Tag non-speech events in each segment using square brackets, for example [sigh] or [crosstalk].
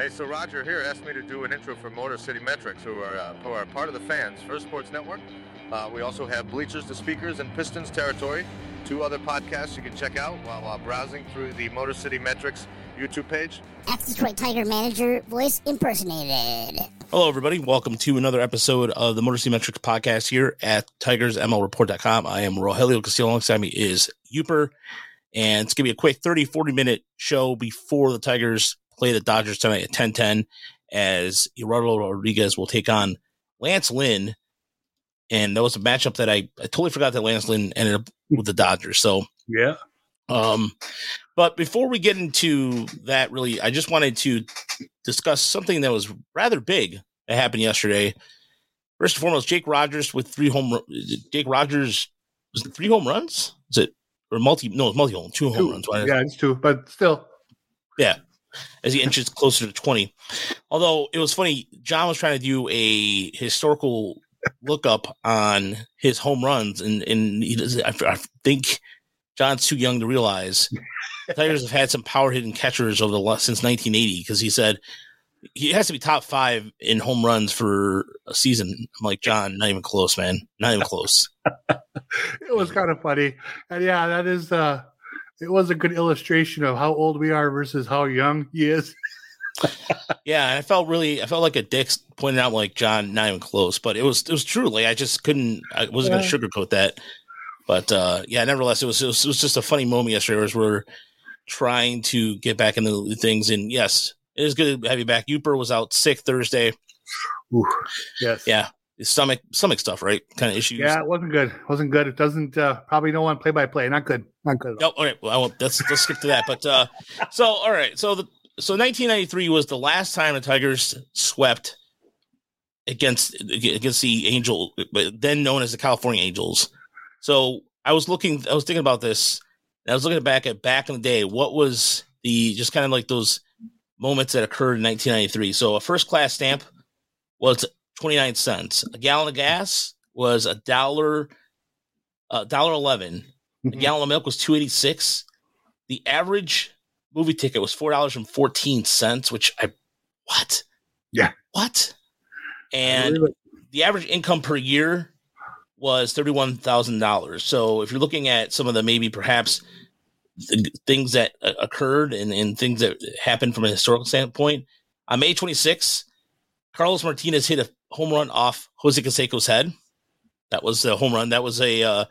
Hey, so Roger here asked me to do an intro for Motor City Metrics, who are, uh, who are part of the fans, First Sports Network. Uh, we also have Bleachers to Speakers and Pistons Territory, two other podcasts you can check out while, while browsing through the Motor City Metrics YouTube page. Ex Detroit Tiger manager voice impersonated. Hello, everybody. Welcome to another episode of the Motor City Metrics podcast here at TigersMLReport.com. I am Rogelio Castillo. Alongside me is Yooper. And it's going to be a quick 30, 40 minute show before the Tigers play the Dodgers tonight at 10 10 as Eduardo Rodriguez will take on Lance Lynn. And that was a matchup that I, I totally forgot that Lance Lynn ended up with the Dodgers. So, yeah. Um, but before we get into that, really, I just wanted to discuss something that was rather big that happened yesterday. First and foremost, Jake Rogers with three home. Jake Rogers was it three home runs? Is it or multi? No, it's multi home, two home Two. runs. Yeah, it's two, but still. Yeah. As he inches closer to 20. Although it was funny, John was trying to do a historical lookup on his home runs, and, and he does, I, I think John's too young to realize the Tigers have had some power hitting catchers over the since 1980 because he said he has to be top five in home runs for a season. I'm like, John, not even close, man. Not even close. [laughs] It was kind of funny. And yeah, that is uh it was a good illustration of how old we are versus how young he is. [laughs] Yeah, and I felt really, I felt like a dick pointing out like John, not even close, but it was, it was true. Like I just couldn't, I wasn't Yeah. going to sugarcoat that. But uh, yeah, nevertheless, it was, it was, it was just a funny moment yesterday as we're trying to get back into things. And yes, it is good to have you back. Yooper was out sick Thursday. Ooh, yes. Yeah, stomach, stomach stuff, right? Kind of issues. Yeah, it wasn't good. It Wasn't good. It doesn't uh probably no one play by play. Not good. Not good. No, all right. Well, I won't, let's let's skip to that. But uh, so all right. So the so 1993 was the last time the Tigers swept against against the Angel, then known as the California Angels. So I was looking, I was thinking about this. And I was looking back at back in the day. What was the just kind of like those moments that occurred in 1993? So a first class stamp was 29 cents. A gallon of gas was a dollar, a dollar eleven. A gallon of milk was two eighty six. The average movie ticket was four dollars and fourteen cents, which I what? Yeah. What? And the average income per year was thirty one thousand dollars. So if you're looking at some of the maybe perhaps th- things that uh, occurred and, and things that happened from a historical standpoint, on May 26th, Carlos Martinez hit a home run off Jose Canseco's head. That was a home run. That was a uh,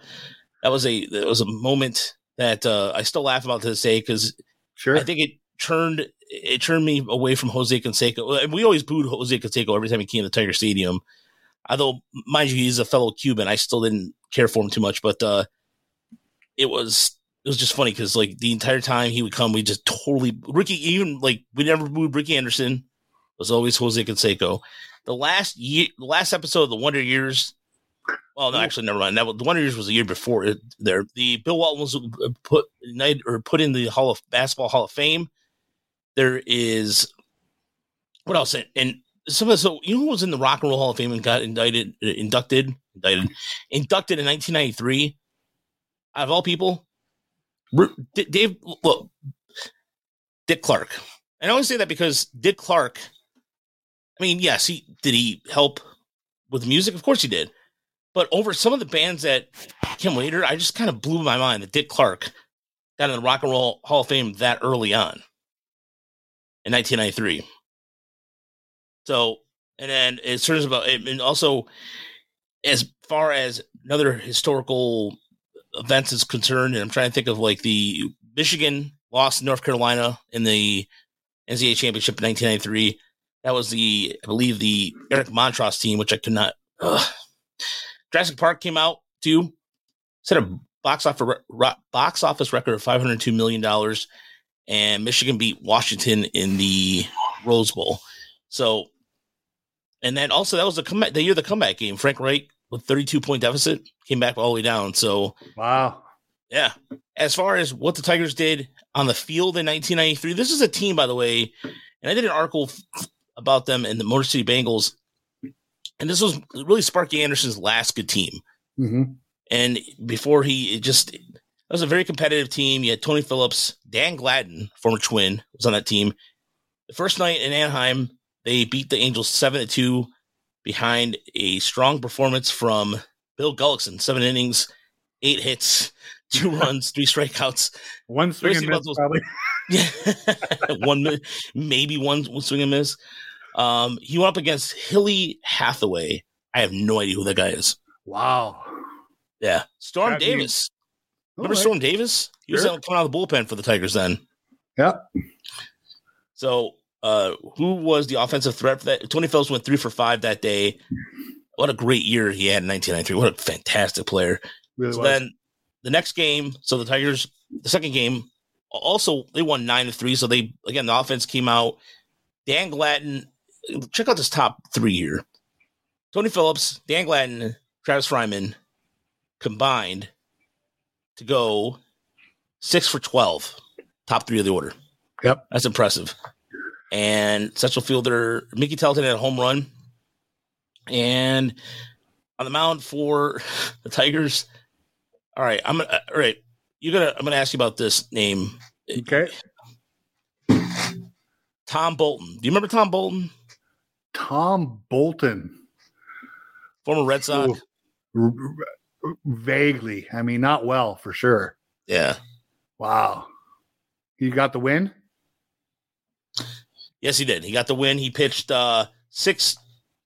that was a that was a moment that uh, I still laugh about to this day because Sure. I think it turned it turned me away from Jose Canseco. And we always booed Jose Canseco every time he came to Tiger Stadium. Although, mind you, he's a fellow Cuban, I still didn't care for him too much. But uh, it was it was just funny because like the entire time he would come, we just totally Ricky even like we never booed Rickey Henderson. It was always Jose Canseco. The last year, the last episode of the Wonder Years. Well, no, actually, never mind. That was, the Wonder Years was a year before it. There, the Bill Walton was put united or put in the Hall of Basketball Hall of Fame. There is what else? And some of so you know who was in the Rock and Roll Hall of Fame and got indicted, inducted, indicted, inducted in 1993. Out of all people, Dave, look, Dick Clark. And I always say that because Dick Clark. I mean, yes, he did he help with music? Of course he did. But over some of the bands that came later, I just kind of blew my mind that Dick Clark got in the Rock and Roll Hall of Fame that early on in 1993. So, and then it turns about, and also as far as another historical events is concerned, and I'm trying to think of like the Michigan lost North Carolina in the NCAA championship in 1993. That was the, I believe, the Eric Montross team, which I could not. Ugh. Jurassic Park came out too, set a box office box office record of 502 million dollars, and Michigan beat Washington in the Rose Bowl. So, and then also that was the comeback, the year of the comeback game. Frank Reich with 32 point deficit came back all the way down. So, Wow. yeah. As far as what the Tigers did on the field in 1993, this is a team, by the way, and I did an article about them and the Motor City Bengals, and this was really Sparky Anderson's last good team. hmm And before he it just it was a very competitive team. You had Tony Phillips, Dan Gladden, former twin, was on that team, the first night in Anaheim, they beat the Angels seven to two behind a strong performance from Bill Gullickson, seven innings, eight hits, [laughs] two runs, three strikeouts. One swing and miss, those- probably. [laughs] Yeah, [laughs] one maybe one swing and miss. Um, he went up against Hilly Hathaway. I have no idea who that guy is. Wow. Yeah, Storm That means- Davis. Remember All right. Storm Davis? He was Sure. out- coming out of the bullpen for the Tigers then. Yeah. So, uh, who was the offensive threat for that? Tony Phillips went three for five that day. What a great year he had in 1993. What a fantastic player. Really So was. then the next game, so the Tigers, the second game, also they won nine to three. So they again the offense came out. Dan Gladden, check out this top three here. Tony Phillips, Dan Gladden, Travis Fryman combined to go six for twelve. Top three of the order. Yep. That's impressive. And central fielder Mickey Tettleton had a home run. And on the mound for [laughs] the Tigers. All right, I'm gonna all right. You're gonna I'm gonna ask you about this name. okay. Tom Bolton. Do you remember Tom Bolton? Tom Bolton. Former Red Sox. R- r- vaguely. I mean, not well for sure. Yeah. Wow. You got the win? Yes, he did. He got the win. He pitched uh six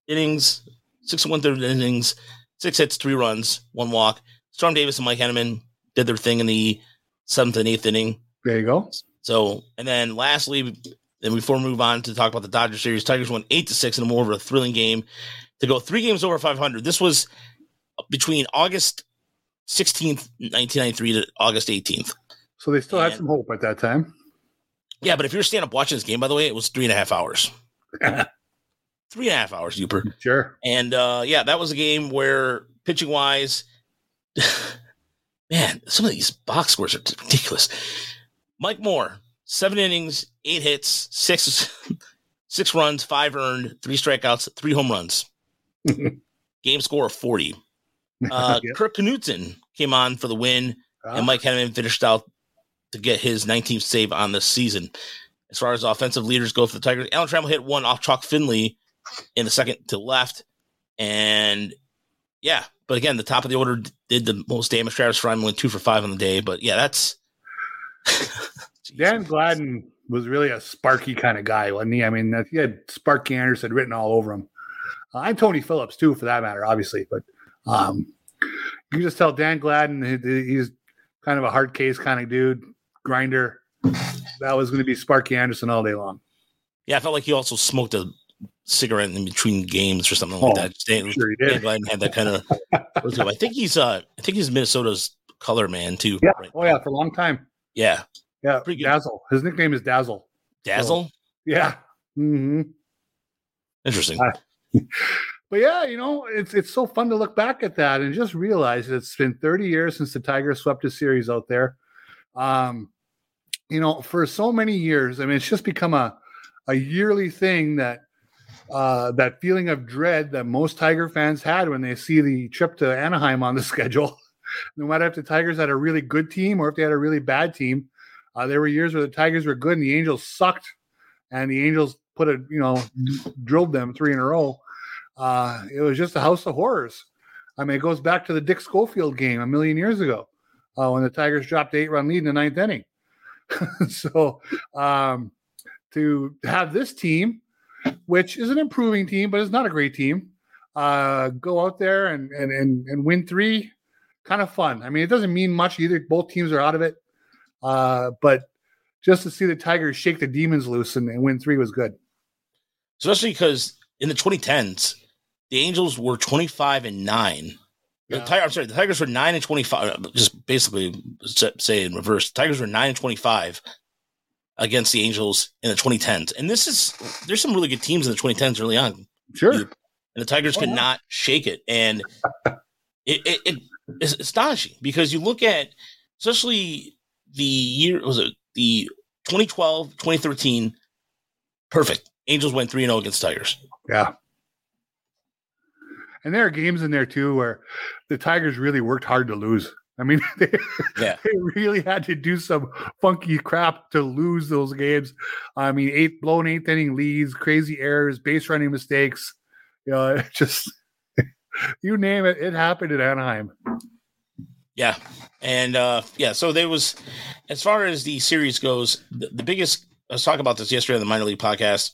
innings, six and one third innings, six hits, three runs, one walk. Storm Davis and Mike Henneman did their thing in the seventh and eighth inning. There you go. So, and then lastly, and before we move on to talk about the Dodgers series, Tigers won eight to six in a more of a thrilling game to go three games over 500. This was between August 16th, 1993 to August 18th. So they still had some hope at that time. Yeah, but if you're standing up watching this game, by the way, it was three and a half hours. [laughs] three and a half hours, Yooper. Sure. And uh, yeah, that was a game where pitching wise, [laughs] man, some of these box scores are ridiculous. Mike Moore, seven innings, eight hits, six [laughs] six runs, five earned, three strikeouts, three home runs. [laughs] game score of 40. Uh, [laughs] Yep. Kurt Knudsen came on for the win, Ah, and Mike Henneman finished out to get his 19th save on this season. As far as offensive leaders go for the Tigers, Alan Trammell hit one off Chuck Finley in the second to left. And yeah, but again, the top of the order did the most damage. Travis Fryman went two for five on the day. But yeah, that's. Dan Gladden was really a sparky kind of guy, wasn't he? I mean, he had Sparky Anderson written all over him. Uh, I'm Tony Phillips too, for that matter, obviously. But um, you just tell Dan Gladden he's kind of a hard case kind of dude, grinder. That was going to be Sparky Anderson all day long. Yeah, I felt like he also smoked a cigarette in between games or something like Oh, that. Dan, Sure, he Dan. Gladden had that kind of. I think he's uh, I think he's Minnesota's color man too. Yeah. right Oh yeah, for a long time. yeah. Yeah. Pretty good. Dazzle. His nickname is Dazzle. Dazzle. Yeah. hmm Interesting. Uh, [laughs] But yeah, you know, it's it's so fun to look back at that and just realize that it's been 30 years since the Tigers swept a series out there. Um, you know, for so many years, I mean, it's just become a a yearly thing that uh, that feeling of dread that most Tiger fans had when they see the trip to Anaheim on the [laughs] schedule. no matter if the Tigers had a really good team or if they had a really bad team, uh, there were years where the Tigers were good and the Angels sucked, and the Angels put a you know drilled them three in a row. Uh, it was just a house of horrors. I mean, it goes back to the Dick Schofield game a million years ago uh, when the Tigers dropped eight run lead in the ninth inning. [laughs] so um, to have this team, which is an improving team, but it's not a great team, uh, go out there and, and and and win three, kind of fun. I mean, it doesn't mean much either. Both teams are out of it, uh, but just to see the Tigers shake the demons loose and, and win three was good. Especially because in the 2010s, the Angels were 25 and nine. The Yeah. Ti- I'm sorry, the Tigers were nine and 25. uh, Just basically say in reverse, the Tigers were nine and 25 against the Angels in the 2010s. And this is there's some really good teams in the 2010s early on, Sure. and the Tigers Oh, could yeah. not shake it. And it, it, it is astonishing because you look at especially the year was it the 2012 2013 perfect angels went 3-0 against tigers Yeah. And there are games in there too where the Tigers really worked hard to lose. I mean, [laughs] they, Yeah. they really had to do some funky crap to lose those games. I mean, eight blown eighth inning leads, crazy errors, base running mistakes. You know, [laughs] just [laughs] you name it, it happened in Anaheim. Yeah. And uh yeah, so there was as far as the series goes, the, the biggest I was talking about this yesterday on the minor league podcast.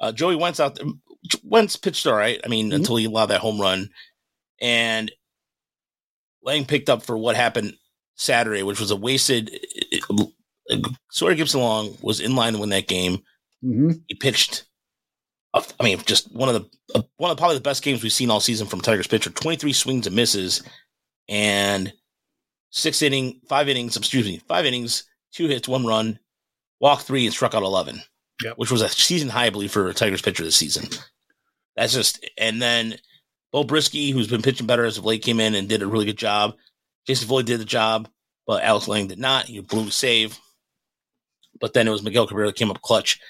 Uh Joey Wentz out there, Wentz pitched all right. I mean, Mhm. until he allowed that home run. And Lange picked up for what happened Saturday, which was a wasted Sawyer Gipson Long was in line to win that game. hmm He pitched a- I mean, just one of the uh, one of probably the best games we've seen all season from Tigers pitcher. Twenty three swings and misses, and six inning, five innings. Excuse me, five innings, two hits, one run, walk three, and struck out eleven, Yep. which was a season high, I believe, for a Tigers pitcher this season. That's just and then Beau Brieske, who's been pitching better as of late, came in and did a really good job. Jason Foley did the job, but Alex Lange did not. He blew a save. But then it was Miguel Cabrera that came up clutch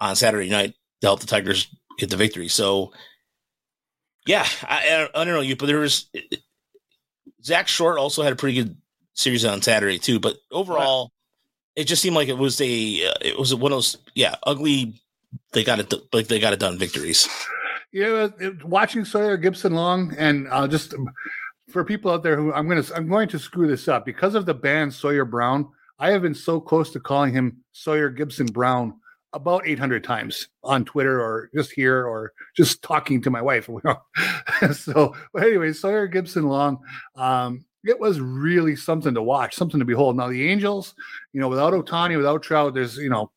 on Saturday night to help the Tigers get the victory. So, yeah, I, I, I don't know you, but there was Zach Short also had a pretty good series on Saturday too. But overall, it just seemed like it was a uh, it was one of those yeah ugly. They got it like they got it done victories. Yeah, watching Sawyer Gipson Long, and uh, just for people out there who I'm to I'm going to screw this up because of the band Sawyer Brown. I have been so close to calling him Sawyer Gibson Brown about 800 times on Twitter or just here or just talking to my wife. [laughs] so, but anyway, Sawyer Gipson Long. Um, it was really something to watch, something to behold. Now the Angels, you know, without Ohtani, without Trout, there's you know,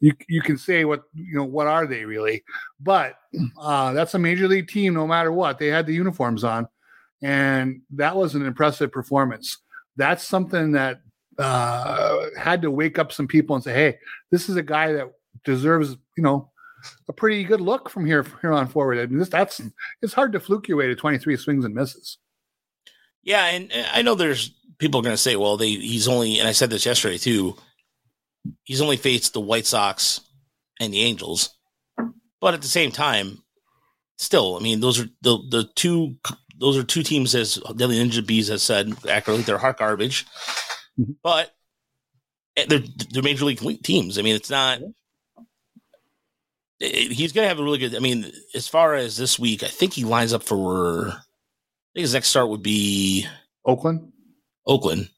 you you can say what you know what are they really, but uh, that's a major league team no matter what. They had the uniforms on, and that was an impressive performance. That's something that uh, had to wake up some people and say, "Hey, this is a guy that deserves, you know, a pretty good look from here from here on forward." I mean, this that's it's hard to fluke your way to twenty three swings and misses. Yeah, and and I know there's people going to say, well, they he's only, and I said this yesterday too. He's only faced the White Sox and the Angels, but at the same time, still, I mean, those are the the two those are two teams as Deadly Ninja Bees has said accurately. They're hot garbage, Mhm. but they're they're major league teams. I mean, it's not. He's going to have a really good. I mean, as far as this week, I think he lines up for. I think his next start would be Oakland, Oakland,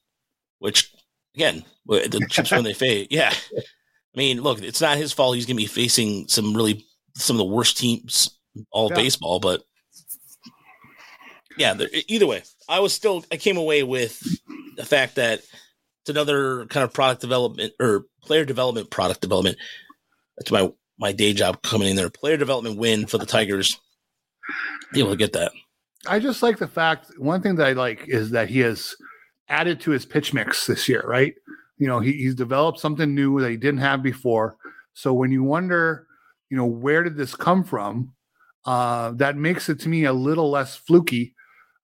which again, the chips when they [laughs] fade. Yeah. I mean, look, it's not his fault. He's going to be facing some really some of the worst teams all Yeah. baseball, but yeah, either way, I was still I came away with the fact that it's another kind of product development or player development product development. That's my my day job coming in there. Player development win for the Tigers. Be able to get that. I just like the fact. One thing that I like is that he has added to his pitch mix this year. Right, you know, he, he's developed something new that he didn't have before. So when you wonder, you know, where did this come from? Uh, that makes it to me a little less fluky.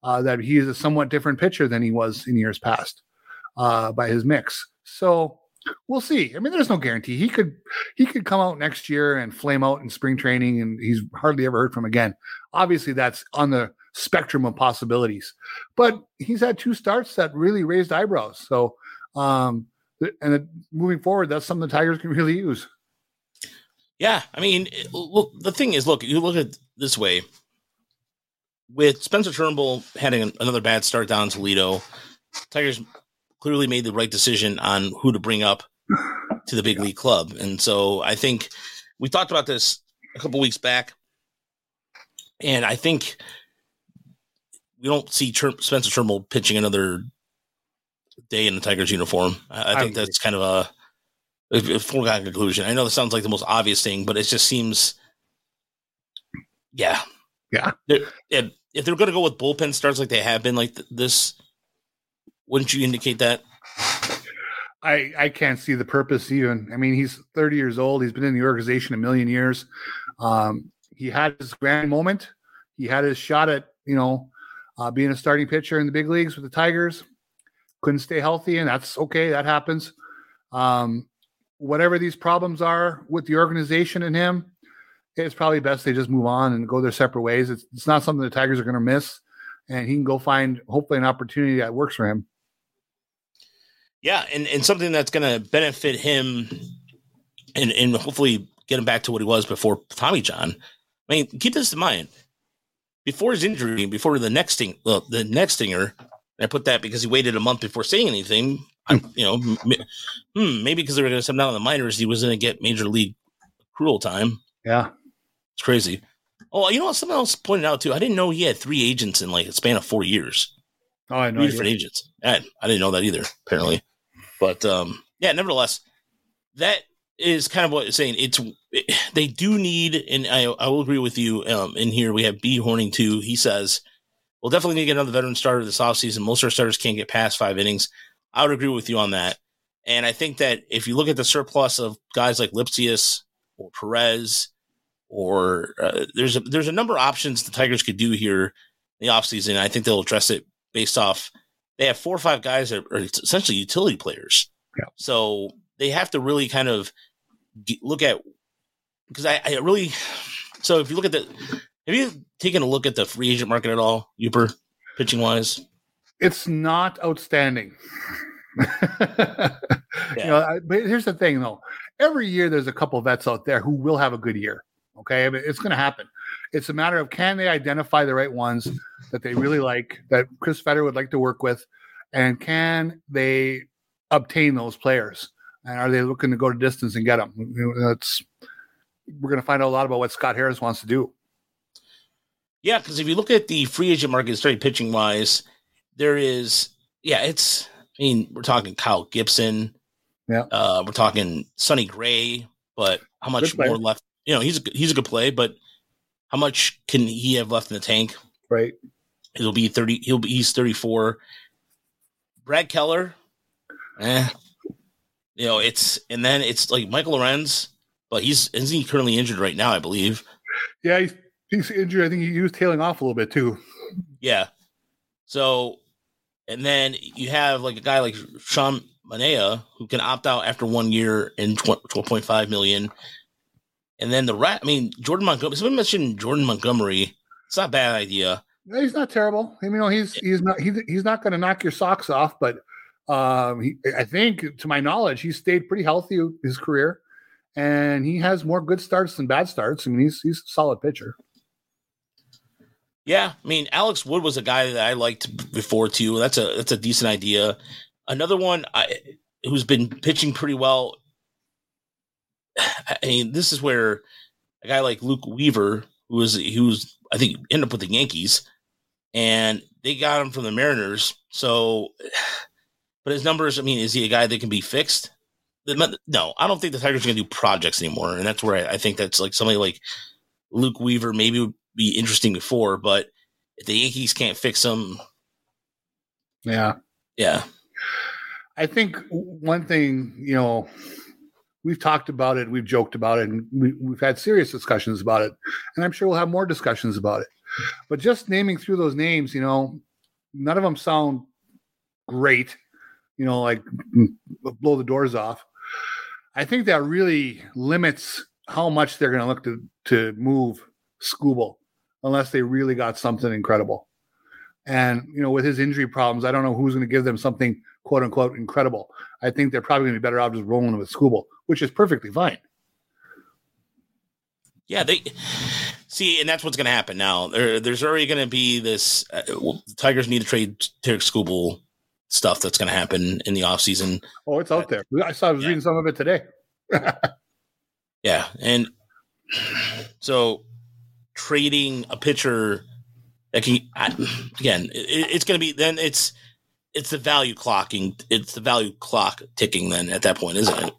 Uh, that he is a somewhat different pitcher than he was in years past uh, by his mix. So we'll see. I mean, there's no guarantee. He could he could come out next year and flame out in spring training, and he's hardly ever heard from again. Obviously, that's on the spectrum of possibilities. But he's had two starts that really raised eyebrows. So, um, and it, moving forward, that's something the Tigers can [laughs] really use. Yeah, I mean, it- look, the thing is, look, you look at this way. With Spencer Turnbull having another bad start down in Toledo, Tigers clearly made the right decision on who to bring up to the big league club, and so I think we talked about this a couple weeks back, and I think we don't see Tur- Spencer Turnbull pitching another day in the Tigers uniform. I, I think that's kind of a a a foregone conclusion. I know that sounds like the most obvious thing, but it just seems, yeah, Yeah. They're- If, if they're going to go with bullpen starts like they have been, like th- this, wouldn't you indicate that? I, I can't see the purpose even. I mean, he's 30 years old. He's been in the organization a million years. Um, he had his grand moment. He had his shot at, you know, uh, being a starting pitcher in the big leagues with the Tigers. Couldn't stay healthy, and that's okay. That happens. Um, whatever these problems are with the organization and him, it's probably best they just move on and go their separate ways. It's, it's not something the Tigers are going to miss. and he can go find hopefully an opportunity that works for him. Yeah, and, and something that's going to benefit him and, and hopefully get him back to what he was before Tommy John. I mean, keep this in mind. Before his injury, before the next thing, well, the next stinger, I put that because he waited a month before saying anything. I'm, you know, m- hmm, maybe because they were going to send him down the minors, he was going to get major league cruel time. Yeah, It's crazy. Oh, you know what? Someone else pointed out too. I didn't know he had three agents in like a span of four years. oh, I know. three different agents. I, I didn't know that either, apparently. But um, yeah, nevertheless, that is kind of what it's saying. It's it, they do need, and I, I will agree with you. Um, in here we have B Horning too. He says we'll definitely need to get another veteran starter this offseason. Most of our starters can't get past five innings. I would agree with you on that. And I think that if you look at the surplus of guys like Lipcius or Perez, or uh, there's a there's a number of options the Tigers could do here in the offseason. I think they'll address it based off they have four or five guys that are essentially utility players. Yeah. So they have to really kind of look at because I, I really so if you look at the have you taken a look at the free agent market at all, Yooper, pitching wise? it's not outstanding. [laughs] You know, I, but here's the thing, though. Every year, there's a couple vets out there who will have a good year. Okay, I mean, it's going to happen. It's a matter of can they identify the right ones that they really like, that Chris Fetter would like to work with, and can they obtain those players? And are they looking to go to distance and get them? That's we're going to find out a lot about what Scott Harris wants to do. Yeah, because if you look at the free agent market, straight pitching wise, there is yeah, it's I mean, we're talking Kyle Gibson. Yeah. Uh, we're talking Sonny Gray, but how much more left? You know, he's a, he's a good play, but how much can he have left in the tank? Right? He'll be 30, he'll be he's 34. Brad Keller, eh. You know, it's and then it's like Michael Lorenz, but he's isn't he currently injured right now, I believe. Yeah, he's, he's injured. I think he was tailing off a little bit too. Yeah. So, and then you have like a guy like Sean Manaea who can opt out after one year point five million, and then the rat. I mean, Jordan Montgomery. Someone mentioned Jordan Montgomery. It's not a bad idea. No, he's not terrible. I mean, you know, he's he's not he, he's not going to knock your socks off, but um, he, I think, to my knowledge, he's stayed pretty healthy his career, and he has more good starts than bad starts. I mean, he's he's a solid pitcher. Yeah, I mean, Alex Wood was a guy that I liked before too. That's a that's a decent idea. Another one I, who's been pitching pretty well. [sighs] I mean, this is where a guy like Luke Weaver, who was who was I think ended up with the Yankees, and they got him from the Mariners. So, [sighs] but his numbers, I mean, is he a guy that can be fixed? No, I don't think the Tigers are going to do projects anymore, and that's where I, I think that's like somebody like Luke Weaver maybe would be interesting before, but if the Yankees can't fix him, Yeah, yeah, I think one thing you know we've talked about it, we've joked about it, and we, we've had serious discussions about it, and I'm sure we'll have more discussions about it. But just naming through those names, you know, none of them sound great. You know, like blow the doors off. I think that really limits how much they're going to look to to move Skubal, unless they really got something incredible. And you know, with his injury problems, I don't know who's going to give them something quote unquote incredible. I think they're probably going to be better off just rolling with Skubal, which is perfectly fine. yeah. They see, and that's what's going to happen now. There, there's already going to be this. Uh, well, the Tigers need to trade Tarik Skubal stuff that's going to happen in the offseason. Oh, it's out there. I saw I was Yeah. reading some of it today. [laughs] Yeah, and so trading a pitcher that can I, again, it, it's going to be then it's it's the value clocking, it's the value clock ticking. Then at that point, isn't it?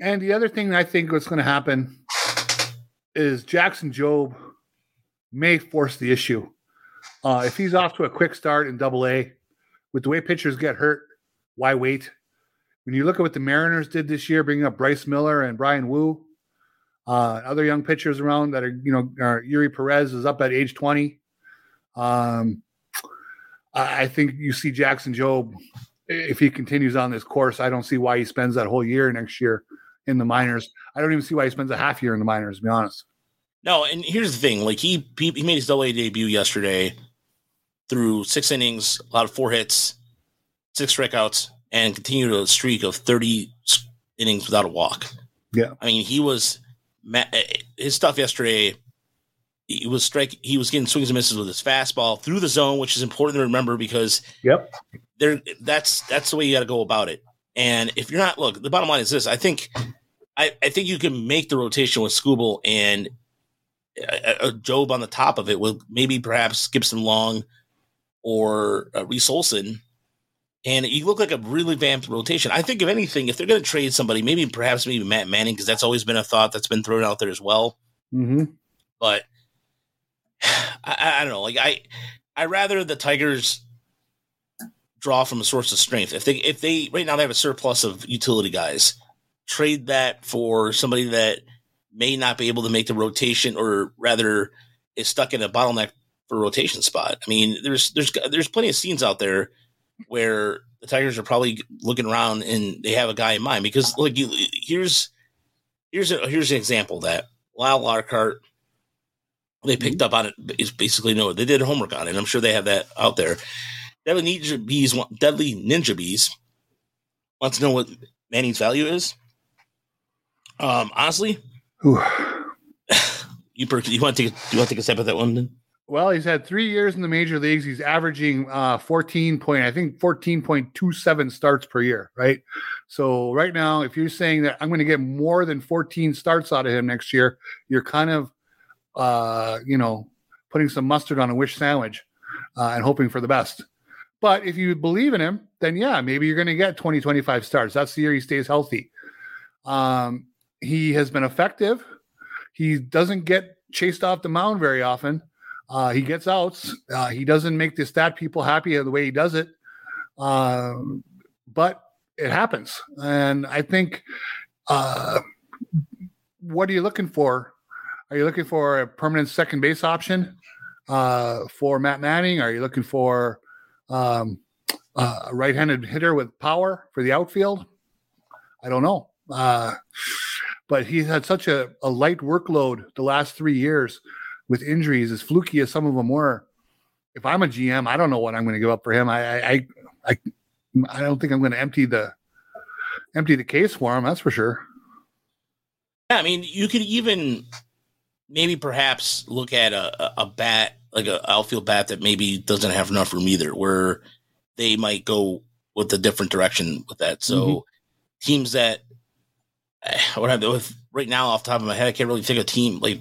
And the other thing I think what's going to happen is Jackson Jobe may force the issue. Uh, if he's off to a quick start in Double A, with the way pitchers get hurt, why wait? When you look at what the Mariners did this year, bringing up Bryce Miller and Bryan Woo, uh, other young pitchers around that are you know, are Eury Perez is up at age twenty. Um, I think you see Jackson Jobe if he continues on this course. I don't see why he spends that whole year next year in the minors. I don't even see why he spends a half year in the minors. To be honest. No, and here's the thing: like he he, he made his double A debut yesterday, through six innings, a lot of four hits, six strikeouts, and continued a streak of 30 innings without a walk. Yeah. I mean, he was eh, his stuff yesterday. He was strike. He was getting swings and misses with his fastball through the zone, which is important to remember because yep, there. That's that's the way you got to go about it. And if you're not, look, the bottom line is this: I think, I, I think you can make the rotation with Skubal and a, a Jobe on the top of it with maybe perhaps Gipson Long or uh, Reese Olson and you look like a really vamped rotation. I think if anything, if they're going to trade somebody, maybe perhaps maybe Matt Manning, because that's always been a thought that's been thrown out there as well. Mm-hmm. But I, I, don't know. Like I, I rather the Tigers draw from a source of strength. If they if they right now they have a surplus of utility guys, trade that for somebody that may not be able to make the rotation, or rather is stuck in a bottleneck for a rotation spot. I mean, there's there's there's plenty of scenes out there where the Tigers are probably looking around and they have a guy in mind because like you here's here's a here's an example that Lyle Larkart they picked mm-hmm. up on it is basically no they did homework on it. I'm sure they have that out there. Deadly Ninja Bees Deadly Ninja Bees wants to know what Manny's value is. Um honestly [sighs] you per- you want to take you want to take a step at that one then? Well, he's had three years in the major leagues. He's averaging uh, 14 point, I think 14.27 starts per year, right? So right now, if you're saying that I'm going to get more than 14 starts out of him next year, you're kind of, uh, you know, putting some mustard on a wish sandwich uh, and hoping for the best. But if you believe in him, then yeah, maybe you're going to get 20, 25 starts. That's the year he stays healthy. Um, he has been effective. He doesn't get chased off the mound very often. Uh, he gets outs. Uh, he doesn't make the stat people happy the way he does it, uh, but it happens. And I think, uh, what are you looking for? Are you looking for a permanent second base option uh, for Matt Manning? Are you looking for um, a right-handed hitter with power for the outfield? I don't know. Uh, but he's had such a, a light workload the last three years with injuries, as fluky as some of them were, if I'm a GM, I don't know what I'm going to give up for him. I, I, I, I don't think I'm going to empty the empty the case for him. That's for sure. Yeah, I mean, you could even maybe perhaps look at a, a bat like a outfield bat that maybe doesn't have enough room either, where they might go with a different direction with that. So mm-hmm. teams that [sighs] what I with right now off the top of my head, I can't really think of a team like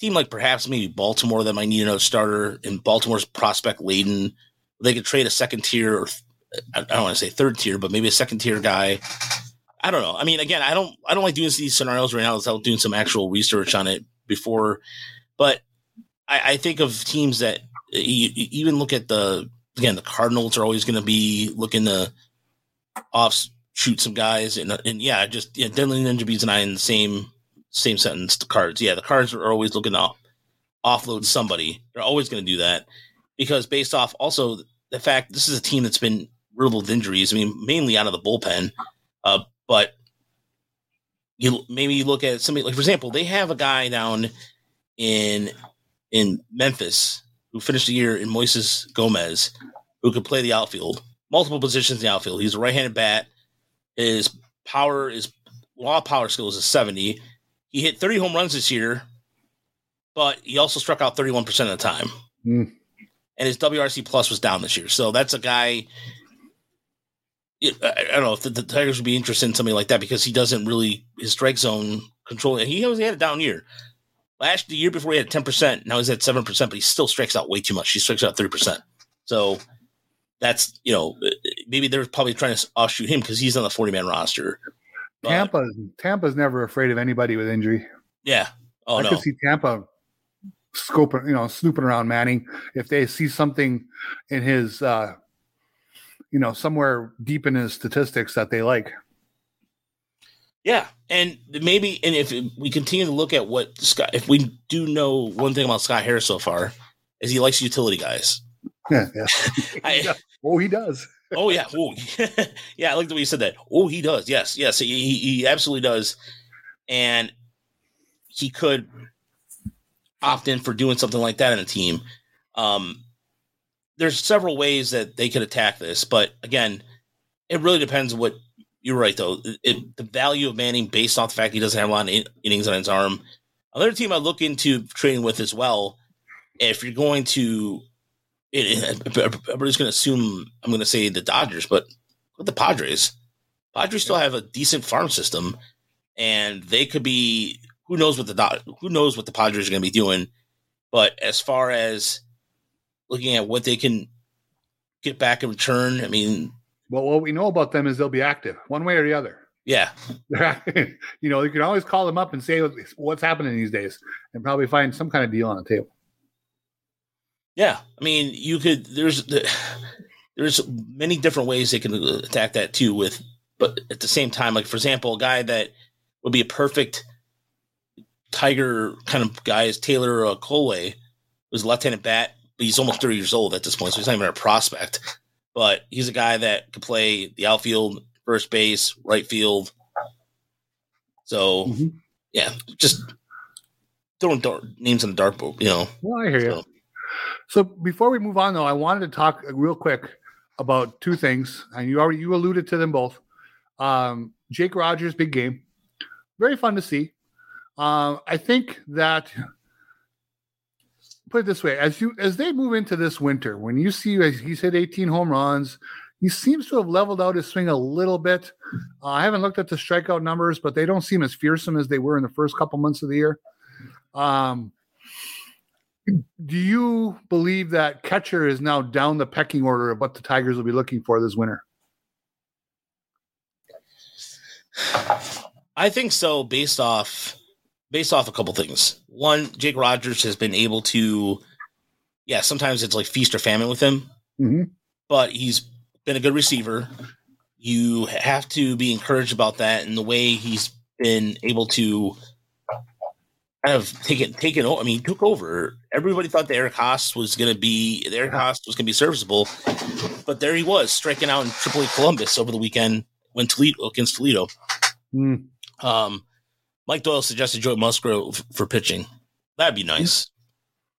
team like perhaps maybe Baltimore that might need another starter and Baltimore's prospect laden. They could trade a second tier or I don't want to say third tier, but maybe a second tier guy. I don't know. I mean, again, I don't I don't like doing these scenarios right now without doing some actual research on it before. But I, I think of teams that you, you even look at the again the Cardinals are always going to be looking to off shoot some guys and and yeah, just yeah, Deadly Ninja Bees and I in the same same sentence. The cards, yeah, the cards are always looking to offload somebody. They're always going to do that because based off also the fact this is a team that's been riddled with injuries. I mean, mainly out of the bullpen, uh, but you maybe you look at somebody like, for example, they have a guy down in in Memphis who finished the year in Moises Gomez, who could play the outfield, multiple positions in the outfield. He's a right-handed bat. His power is raw power skills is 70. He hit 30 home runs this year, but he also struck out 31% of the time. Mm. And his WRC plus was down this year. So that's a guy. I don't know if the, the, Tigers would be interested in somebody like that because he doesn't really his strike zone control. He he had a down year. Last the year before he had ten percent. Now he's at seven percent, but he still strikes out way too much. He strikes out three percent. So that's you know maybe they're probably trying to offshoot him because he's on the forty man roster. Tampa Tampa's never afraid of anybody with injury. Yeah. Oh I no. could see Tampa scoping, you know, snooping around Manning if they see something in his, uh, you know, somewhere deep in his statistics that they like. Yeah, and maybe, and if we continue to look at what Scott, if we do know one thing about Scott Harris so far, is he likes utility guys. [laughs] Yeah, yeah. I, [laughs] oh, he does [laughs] oh yeah, oh yeah. I like the way you said that. Oh, he does. Yes, yes, he he absolutely does, and he could opt in for doing something like that in a team. Um, there's several ways that they could attack this, but again, it really depends what you're right though. It, the value of Manning based off the fact he doesn't have a lot of innings on his arm. Another team I look into trading with as well. If you're going to, it, everybody's going to assume I'm going to say the Dodgers, but with the Padres, Padres still have a decent farm system, and they could be. Who knows what the who knows what the Padres are going to be doing? But as far as looking at what they can get back in return, I mean, well, what we know about them is they'll be active one way or the other. Yeah. [laughs] you know, you can always call them up and say what's happening these days and probably find some kind of deal on the table. Yeah. I mean, you could, there's, there's many different ways they can attack that too with, but at the same time, like for example, a guy that would be a perfect Tiger kind of guy is Taylor uh, Kohlwey, who's a left-handed bat, he's almost 30 years old at this point, so he's not even a prospect but he's a guy that could play the outfield, first base, right field. So, mm-hmm. yeah, just throwing dark, names in the dartboard, you know. Well, I hear so. you. So before we move on, though, I wanted to talk real quick about two things, and you already you alluded to them both. Um, Jake Rogers, big game, very fun to see. Um, I think that put it this way: as you as they move into this winter, when you see as he's hit 18 home runs, he seems to have leveled out his swing a little bit. Uh, I haven't looked at the strikeout numbers, but they don't seem as fearsome as they were in the first couple months of the year. Um, do you believe that catcher is now down the pecking order of what the Tigers will be looking for this winter? I think so, based off based off a couple things. One, Jake Rogers has been able to, yeah, sometimes it's like feast or famine with him, mm-hmm. but he's been a good receiver. You have to be encouraged about that and the way he's been able to kind of take it, take it. I mean, he took over. Everybody thought the Eric Haase was going to be, the Eric Haase was going to be serviceable, but there he was striking out in AAA Columbus over the weekend when Toledo against Toledo. Mm. Um, Mike Doyle suggested Joey Musgrove for pitching. That'd be nice.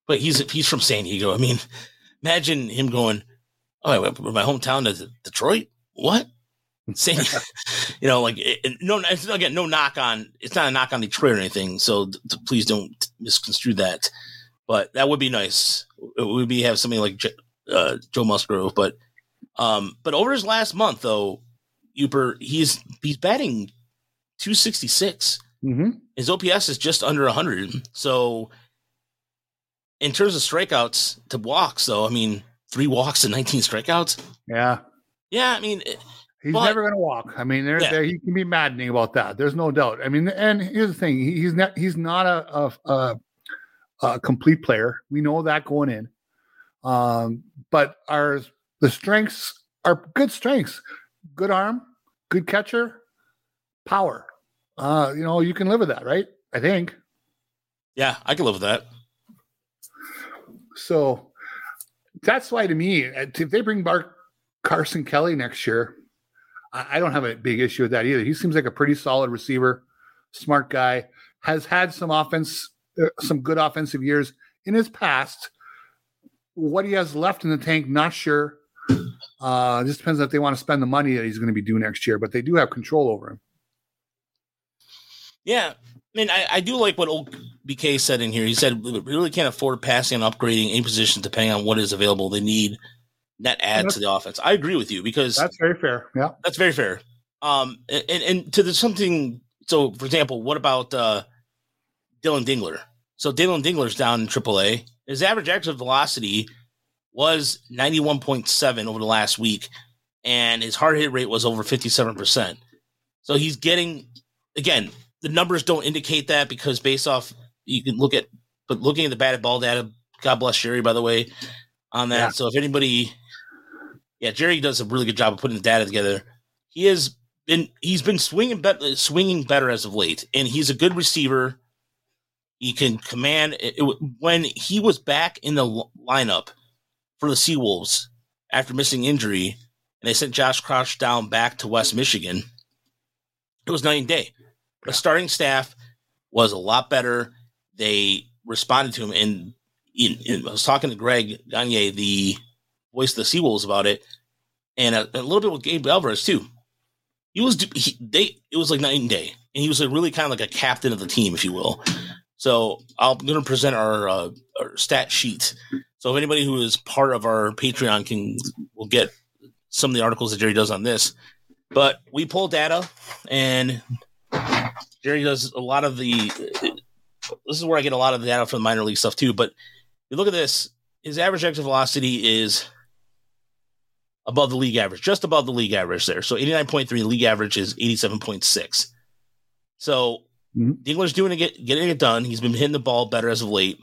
But he's he's from San Diego. I mean, imagine him going, "Oh, I went from my hometown to Detroit. What?" San, [laughs] you know, like no, again, no knock on. It's not a knock on Detroit or anything. So th- please don't misconstrue that. But that would be nice. It would be have something like uh, Joe Musgrove. But um, but over his last month though, Yooper, he's he's batting 266. Mm-hmm. His OPS is just under 100. So, in terms of strikeouts to walks, though, I mean, three walks and 19 strikeouts. Yeah. Yeah. I mean, he's but, never going to walk. I mean, there, yeah. there, he can be maddening about that. There's no doubt. I mean, and here's the thing: he's not he's not a, a, a, a complete player. We know that going in. Um, but our the strengths are good strengths: good arm, good catcher, power uh, you know, you can live with that, right? I think. Yeah, I can live with that. So that's why, to me, uh, if they bring Mark Carson Kelly next year, I don't have a big issue with that either. He seems like a pretty solid receiver, smart guy, has had some offense, uh, some good offensive years in his past. What he has left in the tank, not sure. Uh, just depends if they want to spend the money that he's going to be due next year, but they do have control over him. Yeah. I mean, I, I do like what old BK said in here. He said we really can't afford passing and upgrading any position depending on what is available. They need net add to the offense. I agree with you because that's very fair. Yeah, that's very fair. Um, and and to the something. So, for example, what about uh, Dillon Dingler? So Dillon Dingler's down in AAA. His average exit velocity was 91.7 over the last week, and his hard hit rate was over 57%. So he's getting, again, the numbers don't indicate that because based off you can look at but looking at the batted ball data god bless jerry by the way on that. Yeah. so if anybody yeah jerry does a really good job of putting the data together. He has been he's been swinging better swinging better as of late and he's a good receiver. He can command it, it, when he was back in the lineup for the seawolves after missing injury and they sent josh crouch down back to west michigan it was night and day the starting staff was a lot better. They responded to him, and in, in, I was talking to Greg Gania, the voice of the Seawolves about it, and a, a little bit with Gabe Alvarez too. He was he, they it was like night and day, and he was like really kind of like a captain of the team, if you will. So I'm going to present our, uh, our stat sheet. So if anybody who is part of our Patreon can will get some of the articles that Jerry does on this. But we pull data, and Jerry does a lot of the. This is where I get a lot of the data from the minor league stuff too. But you look at this, his average exit velocity is above the league average, just above the league average there. So 89.3, the league average is 87.6. So Mhm. Dingler's doing it, getting it done. He's been hitting the ball better as of late.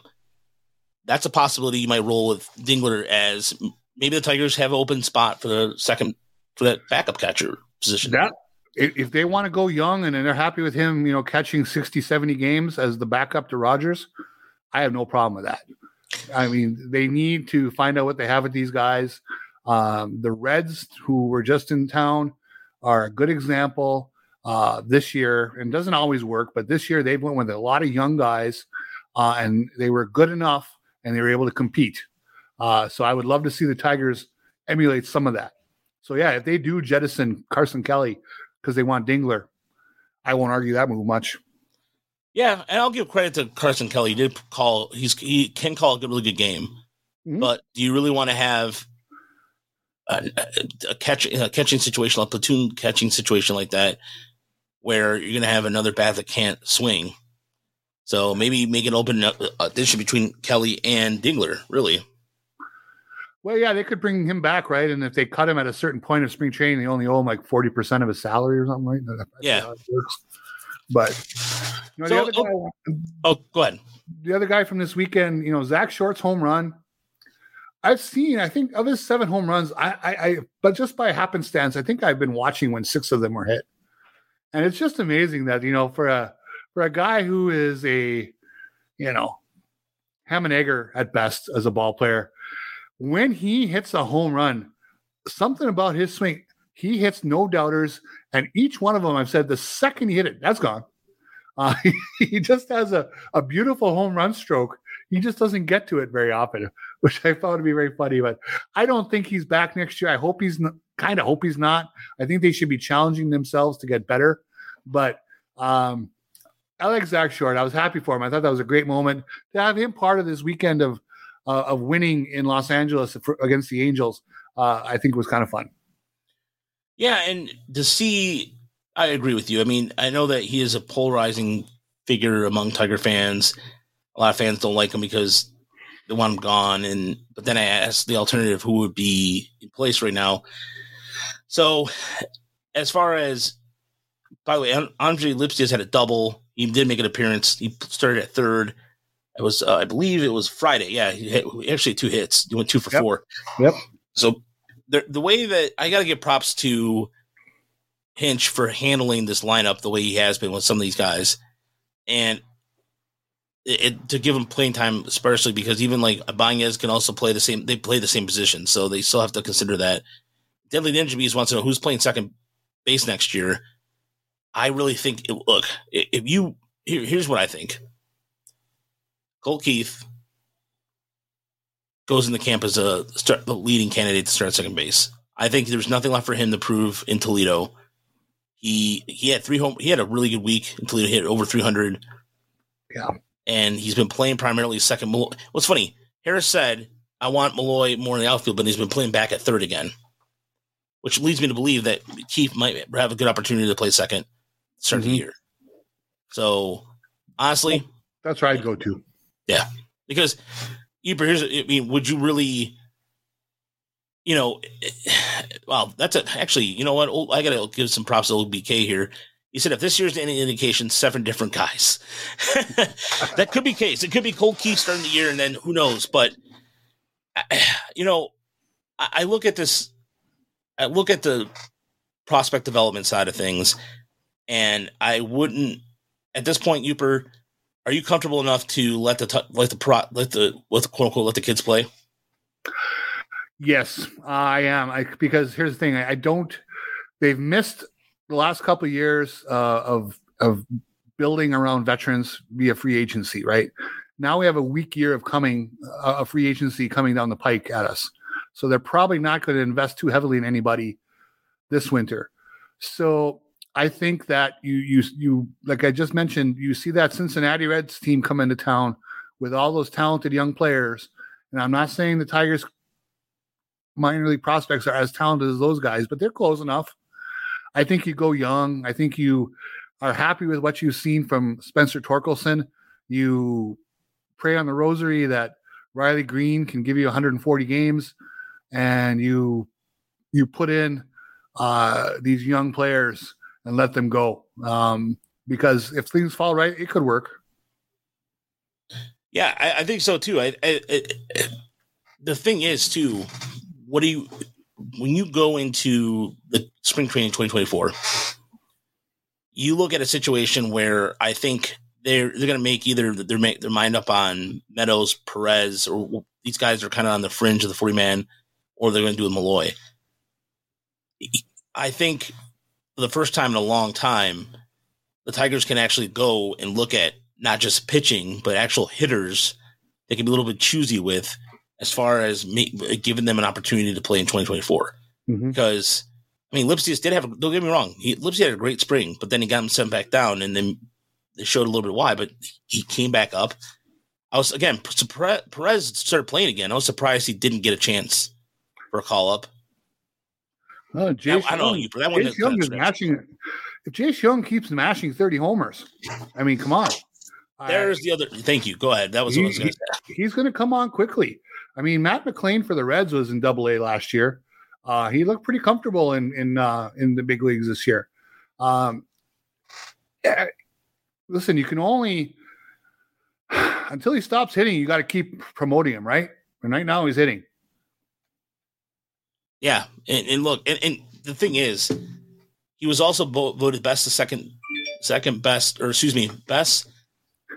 That's a possibility you might roll with Dingler as maybe the Tigers have an open spot for the second for that backup catcher position. That if, they want to go young and they're happy with him, you know, catching 60, 70 games as the backup to Rogers, I have no problem with that. I mean, they need to find out what they have with these guys. Um, the Reds, who were just in town, are a good example uh, this year. And doesn't always work, but this year they went with a lot of young guys, uh, and they were good enough, and they were able to compete. Uh, so I would love to see the Tigers emulate some of that. So yeah, if they do jettison Carson Kelly because they want Dingler, I won't argue that move much. Yeah, and I'll give credit to Carson Kelly. He did call he's he can call a good, really good game. Mhm. But do you really want to have a, a, a catch a catching situation, a platoon catching situation like that, where you're going to have another bat that can't swing? So maybe make an open audition between Kelly and Dingler. Really, Well, yeah, they could bring him back, right? And if they cut him at a certain point of spring training, they only owe him like forty percent of his salary or something right? That's Yeah. how it works. But you know, So, the, other oh, guy, oh, go ahead. the other guy from this weekend, you know, Zach Short's home run. I've seen, I think, of his seven home runs. I, I, I, but just by happenstance, I think I've been watching when six of them were hit, and it's just amazing that you know, for a for a guy who is a, you know, ham and egger at best as a ball player, when he hits a home run, something about his swing, he hits no doubters, and each one of them, I've said, the second he hit it, that's gone. [laughs] Uh, he just has a, a beautiful home run stroke. He just doesn't get to it very often, [laughs] which I found to be very funny. But I don't think he's back next year. I hope he's kind of hope he's not. I think they should be challenging themselves to get better. But um, like Zach Short. I was happy for him. I thought that was a great moment to have him part of this weekend of uh, of winning in Los Angeles for, against the Angels. Uh, I think was kind of fun. Yeah, and to see, I agree with you. I mean, I know that he is a polarizing figure among Tiger fans. A lot of fans don't like him because they want him gone. And but then I asked the alternative, who would be in place right now? So, as far as, by the way, An- Andre Lipcius had a double. He did make an appearance. He started at third. It was, uh, I believe, it was Friday. Yeah, he, hit, actually two hits. He went two for Yep. four. Yep. So the the way that I got to give props to Hinch for handling this lineup the way he has been with some of these guys, and it, it- to give him playing time, especially because even like Ibanez can also play the same. They play the same position, so they still have to consider that. Deadly Ninja Beast wants to know who's playing second base next year. I really think. Look, if you here, here's what I think. Colt Keith goes in the camp as a start, the leading candidate to start second base. I think there's nothing left for him to prove in Toledo. He he had three home. He had a really good week in Toledo. He hit over 300. Yeah. and he's been playing primarily second. What's funny? Harris said, "I want Malloy more in the outfield," but he's been playing back at third again, which leads me to believe that Keith might have a good opportunity to play second start of Mhm. the year. So honestly, That's where I'd go to. Because Eber, here's I mean, would you really, you know, [sighs] well, that's a, actually, you know what? Oh, I gotta give some props to OBK here. He said if this year's any indication, seven different guys. [laughs] that could be case. It could be Cole Keith starting the year, and then who knows? But [sighs] you know, I, I look at this. I look at the prospect development side of things, and I wouldn't at this point, Yooper, are you comfortable enough to let the let the pro let the the quote unquote let the kids play? Yes, I am. I because here's the thing: I, I don't. They've missed the last couple of years uh, of of building around veterans via free agency. Right now, we have a weak year of coming uh, a free agency coming down the pike at us. So they're probably not going to invest too heavily in anybody this winter. So I think that you you you like I just mentioned, you see that Cincinnati Reds team come into town with all those talented young players. And I'm not saying the Tigers minor league prospects are as talented as those guys, but they're close enough. I think you go young. I think you are happy with what you've seen from Spencer Torkelson. You pray on the rosary that Riley Greene can give you 140 games, and you you put in uh, these young players and let them go. Um, because if things fall right, it could work. Yeah, I, I think so too. I, I, I, the thing is too, what do you when you go into the spring training 2024? You look at a situation where I think they're they're going to make either their their mind up on Meadows, Perez, or these guys are kind of on the fringe of the 40 man, or they're going to do a Malloy. I think for the first time in a long time, the Tigers can actually go and look at not just pitching, but actual hitters they can be a little bit choosy with as far as me, giving them an opportunity to play in 2024. Mm-hmm. Because, I mean, Lipcius did have, a, don't get me wrong, he, Lipcius had a great spring, but then he got him sent back down and then they showed a little bit why, but he came back up. I was, again, Perez started playing again. I was surprised he didn't get a chance for a call up. No, Jace I, I don't know, but that one Jung is mashing. If Jace Jung keeps mashing 30 homers, I mean, come on. There's the other. Thank you. Go ahead. That was he, what I was he, He's going to come on quickly. I mean, Matt McLain for the Reds was in Double A last year. Uh, he looked pretty comfortable in in uh, in the big leagues this year. Um, yeah, listen, you can only [sighs] until he stops hitting, you got to keep promoting him, right? And right now he's hitting. Yeah, and, and look, and, and, the thing is, he was also voted best the second second best, or excuse me, best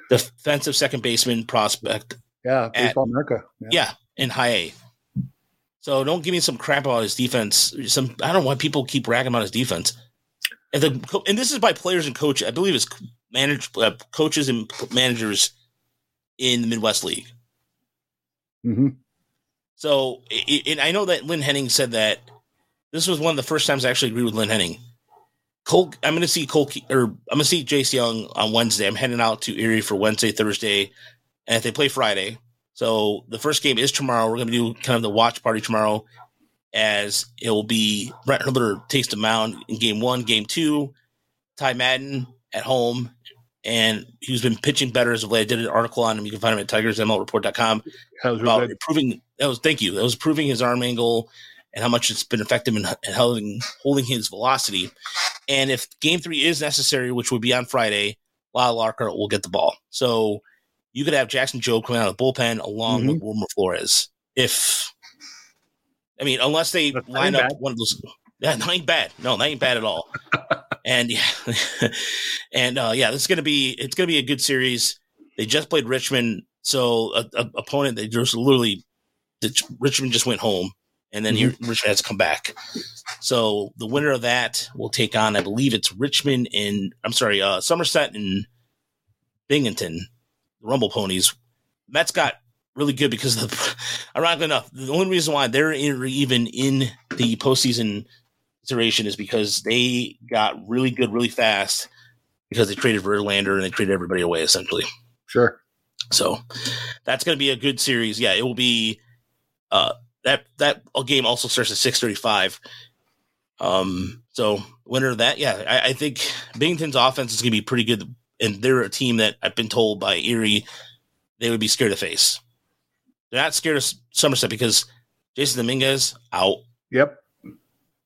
defensive second baseman prospect. Yeah, Baseball at, America. Yeah. yeah, in high A. So don't give me some crap about his defense. Some I don't know why people keep ragging about his defense. And the and this is by players and coach. I believe it's manage uh, coaches and managers in the Midwest League. Mm-hmm. So, and I know that Lynn Henning said that this was one of the first times I actually agree with Lynn Henning. Cole, I'm going to see Cole, or I'm going to see Jace Jung on Wednesday. I'm heading out to Erie for Wednesday, Thursday, and if they play Friday. So the first game is tomorrow. We're going to do kind of the watch party tomorrow, as it will be Brant Hurter takes the mound in game one, game two. Ty Madden at home, and he's been pitching better as of late. I did an article on him. You can find him at tigersmlreport.com about really improving. That was thank you. That was proving his arm angle and how much it's been effective in, in holding holding his velocity. And if game three is necessary, which would be on Friday, Lyle Larker will get the ball. So you could have Jackson Jobe coming out of the bullpen along mm-hmm. with Wilmer Flores. If I mean, unless they That's line up bad. one of those. Yeah, that ain't bad. No, that ain't bad at all. [laughs] and yeah, [laughs] and uh, yeah, this is gonna be it's gonna be a good series. They just played Richmond, so a, a opponent they just literally Richmond just went home and then mm-hmm. Richmond has to come back. So the winner of that will take on, I believe it's Richmond and I'm sorry, uh, Somerset and Binghamton, the Rumble Ponies. Mets got really good because of the, [laughs] ironically enough, the only reason why they're in, even in the postseason iteration is because they got really good really fast because they traded Verlander and they traded everybody away essentially. Sure. So that's going to be a good series. Yeah, it will be. Uh, that that game also starts at six thirty five. Um, so winner of that, yeah, I, I think Binghamton's offense is going to be pretty good, and they're a team that I've been told by Erie they would be scared to face. They're not scared of Somerset because Jasson Dominguez out. Yep.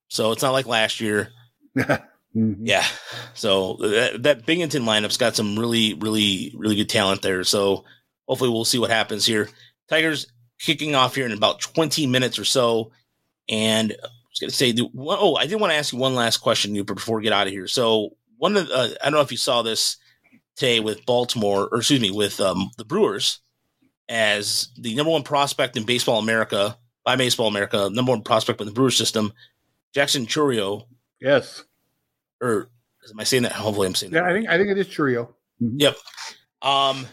So it's not like last year. [laughs] mm-hmm. Yeah. So that, that Binghamton lineup's got some really, really, really good talent there. So hopefully we'll see what happens here. Tigers kicking off here in about 20 minutes or so. And I was going to say, oh, I did want to ask you one last question, you before we get out of here. So one of the, uh, I don't know if you saw this today with Baltimore, or excuse me, with um, the Brewers as the number one prospect in Baseball America by Baseball America, number one prospect in the Brewer system, Jackson Chourio. Yes. Or am I saying that? Hopefully, I'm saying yeah, that. I think I think it is Chourio. Mm-hmm. Yep. Um,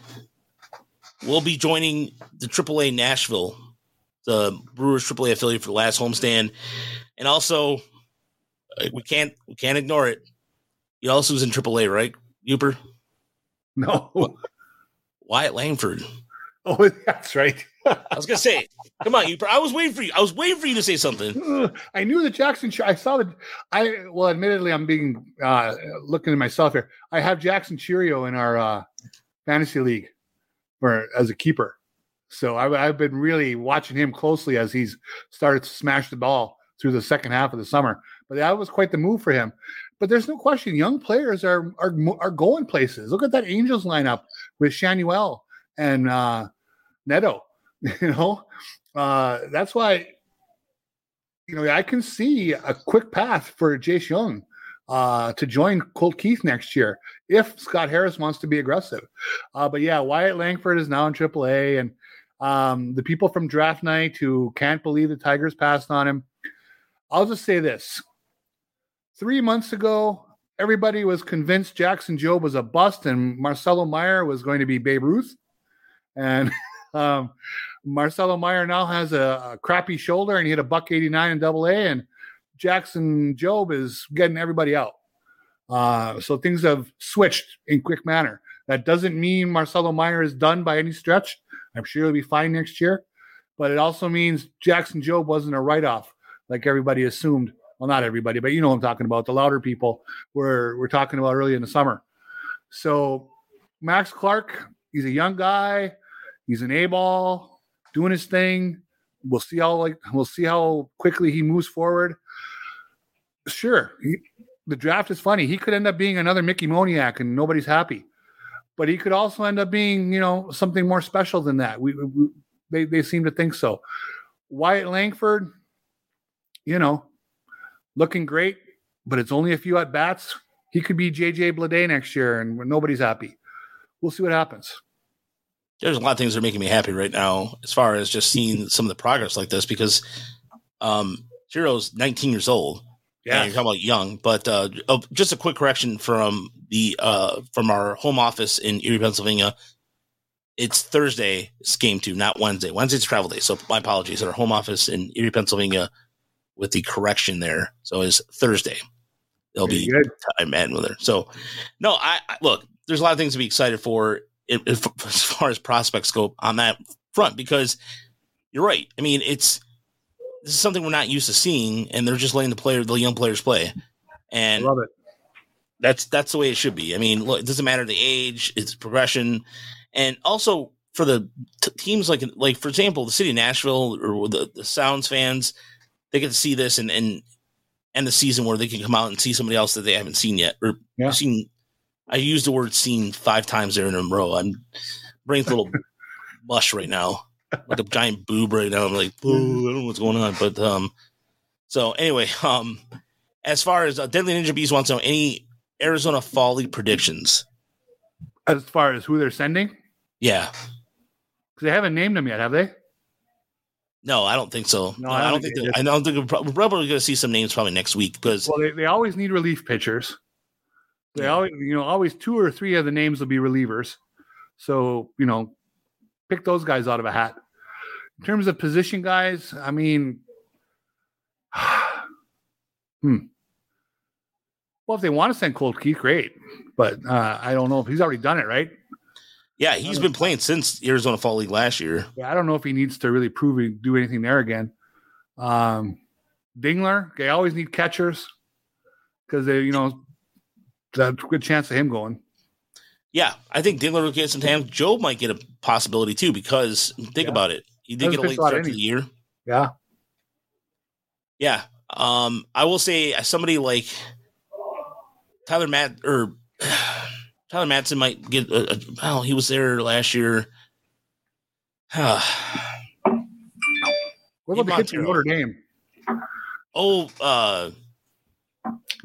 will be joining the AAA Nashville. the Brewers AAA affiliate for the last homestand, and also uh, we can't we can't ignore it. He also was in AAA, right, Yooper? No. Wyatt Langford. Oh, [laughs] that's right. I was gonna say, come on, Yooper. I was waiting for you. I was waiting for you to say something. I knew the Jackson. I saw the. I well, admittedly, I'm being uh looking at myself here. I have Jackson Chourio in our uh fantasy league, for as a keeper. So I, I've been really watching him closely as he's started to smash the ball through the second half of the summer. But that was quite the move for him. But there's no question, young players are are are going places. Look at that Angels lineup with Schanuel and uh, Neto. [laughs] You know, uh, that's why. You know, I can see a quick path for Jace Jung uh, to join Colt Keith next year if Scott Harris wants to be aggressive. Uh, but yeah, Wyatt Langford is now in AAA, and um, the people from draft night who can't believe the Tigers passed on him. I'll just say this: three months ago, everybody was convinced Jackson Jobe was a bust and Marcelo Mayer was going to be Babe Ruth, and [laughs] um, Marcelo Mayer now has a, a, crappy shoulder and he hit a buck 89 in double A and Jackson Jobe is getting everybody out. Uh, so things have switched in quick manner. That doesn't mean Marcelo Mayer is done by any stretch. I'm sure he'll be fine next year. But it also means Jackson Jobe wasn't a write off like everybody assumed. Well, not everybody, but you know I'm talking about. The louder people were, were talking about early in the summer. So Max Clark, he's a young guy. He's an A ball doing his thing. We'll see how like we'll see how quickly he moves forward. Sure, he, the draft is funny. He could end up being another Mickey Moniak, and nobody's happy. But he could also end up being, you know, something more special than that. We, we they they seem to think so. Wyatt Langford, you know, looking great, but it's only a few at bats. He could be JJ Bleday next year, and nobody's happy. We'll see what happens there's a lot of things that are making me happy right now as far as just seeing some of the progress like this because um Chourio's 19 years old. Yeah, you're talking about young, but uh, oh, just a quick correction from the uh, from our home office in Erie, Pennsylvania. It's Thursday. It's game two, not Wednesday. Wednesday's travel day, so my apologies. At our home office in Erie, Pennsylvania, with the correction there, so it's Thursday. There'll be good. time and with her. So, no, I, I look. There's a lot of things to be excited for it, it, [laughs] as far as prospects go on that front because you're right. I mean, it's this is something we're not used to seeing, and they're just letting the player, the young players play, and love it. That's that's the way it should be. I mean, look, it doesn't matter the age, it's progression, and also for the t- teams like like for example, the city of Nashville or the, the Sounds fans, they get to see this and and end the season where they can come out and see somebody else that they haven't seen yet or yeah. seen I used the word "seen" five times there in a row. I'm brain's a little [laughs] mush right now, like a giant boob right now. I'm like, I don't know what's going on. But um, so anyway, [laughs] um, as far as uh, Deadly Ninja Beast wants to know any Arizona Fall League predictions. As far as who they're sending, yeah, because they haven't named them yet, have they? No, I don't think so. No, no I don't think. I don't think we're probably, probably going to see some names probably next week because well, they, they always need relief pitchers. They yeah. always, you know, always two or three of the names will be relievers. So, you know, pick those guys out of a hat. In terms of position guys, I mean, [sighs] hmm. Well, if they want to send Colt Keith, great. But uh, I don't know if he's already done it, right? Yeah, he's been playing since Arizona Fall League last year. Yeah, I don't know if he needs to really prove he do anything there again. Um, Dingler, they always need catchers because they, you know, a good chance of him going. Yeah, I think Dingler will get some time. Joe might get a possibility too because think yeah. about it. He did get a late start to the year. Yeah. Yeah. Um, I will say uh, somebody like Tyler Matt or [sighs] Tyler Mattison might get. A, a, well, he was there last year. [sighs] what about the kid from Notre Dame? Oh, uh,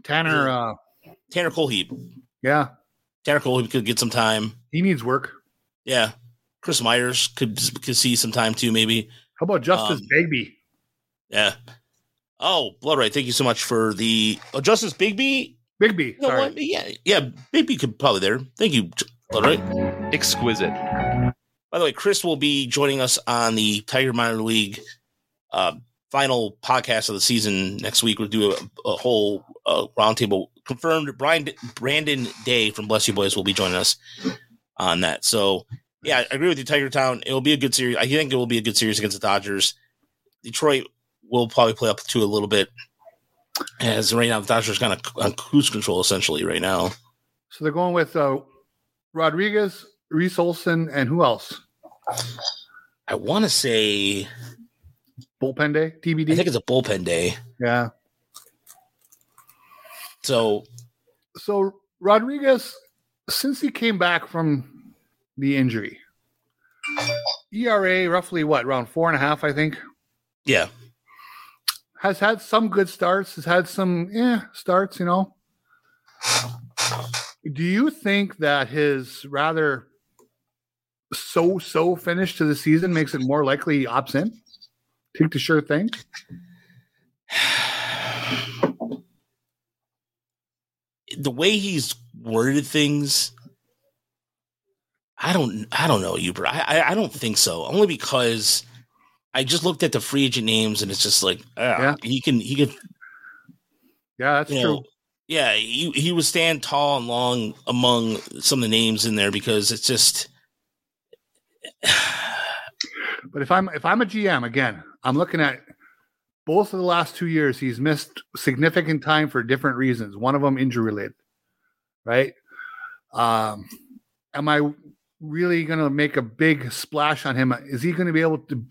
Tanner. Uh, Tanner Kohlhepp. Yeah. Tanner Kohlhepp could get some time. He needs work. Yeah. Chris Myers could could see some time too, maybe. How about Justice um, Bigbie? Yeah. Oh, Blood Right. Thank you so much for the oh, Justice Bigbie. Bigbie. You know Yeah, yeah. Bigbie could probably there. Thank you, Blood Right. Exquisite. By the way, Chris will be joining us on the Tiger Minor League uh, final podcast of the season next week. We'll do a, a whole uh, roundtable. Confirmed. Brian Brandon Day from Bless You Boys will be joining us on that. So yeah, I agree with you, Tiger Town. It will be a good series. I think it will be a good series against the Dodgers. Detroit will probably play up to a little bit. As right now, the Dodgers kind of on cruise control essentially right now. So they're going with uh, Rodriguez, Reese Olson, and who else? I want to say bullpen day, TBD. I think it's a bullpen day. Yeah. So, so Rodriguez, since he came back from the injury, ERA roughly what around four and a half, I think. Yeah. Has had some good starts. Has had some yeah starts. You know. Do you think that his rather so so finish to the season makes it more likely he opts in? Take the sure thing. The way he's worded things, I don't, I don't know, Yooper. I, I, I, don't think so. Only because I just looked at the free agent names and it's just like, uh, yeah, he can, he can. Yeah, that's true. Know, yeah, he he would stand tall and long among some of the names in there because it's just. [sighs] but if I'm if I'm a GM again, I'm looking at both of the last two years, he's missed significant time for different reasons. One of them injury related, right? Um, am I really going to make a big splash on him? Is he going to be able to?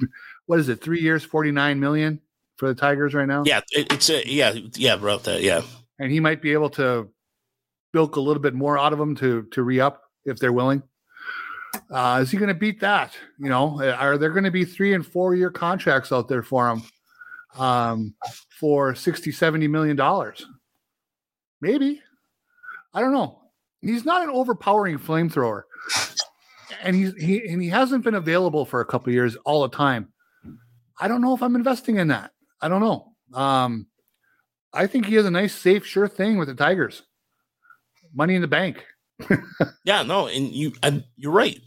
What is it? Three years, forty nine million for the Tigers right now. Yeah, it's a yeah, yeah, wrote that. Yeah, and he might be able to bilk a little bit more out of them to to re up if they're willing. Uh, is he going to beat that? You know, are there going to be three and four year contracts out there for him? Um, for 60, 70 million dollars. Maybe. I don't know. He's not an overpowering flamethrower. And he's he and he hasn't been available for a couple years all the time. I don't know if I'm investing in that. I don't know. Um, I think he has a nice, safe, sure thing with the Tigers. Money in the bank. [laughs] yeah, no, and you I, you're right.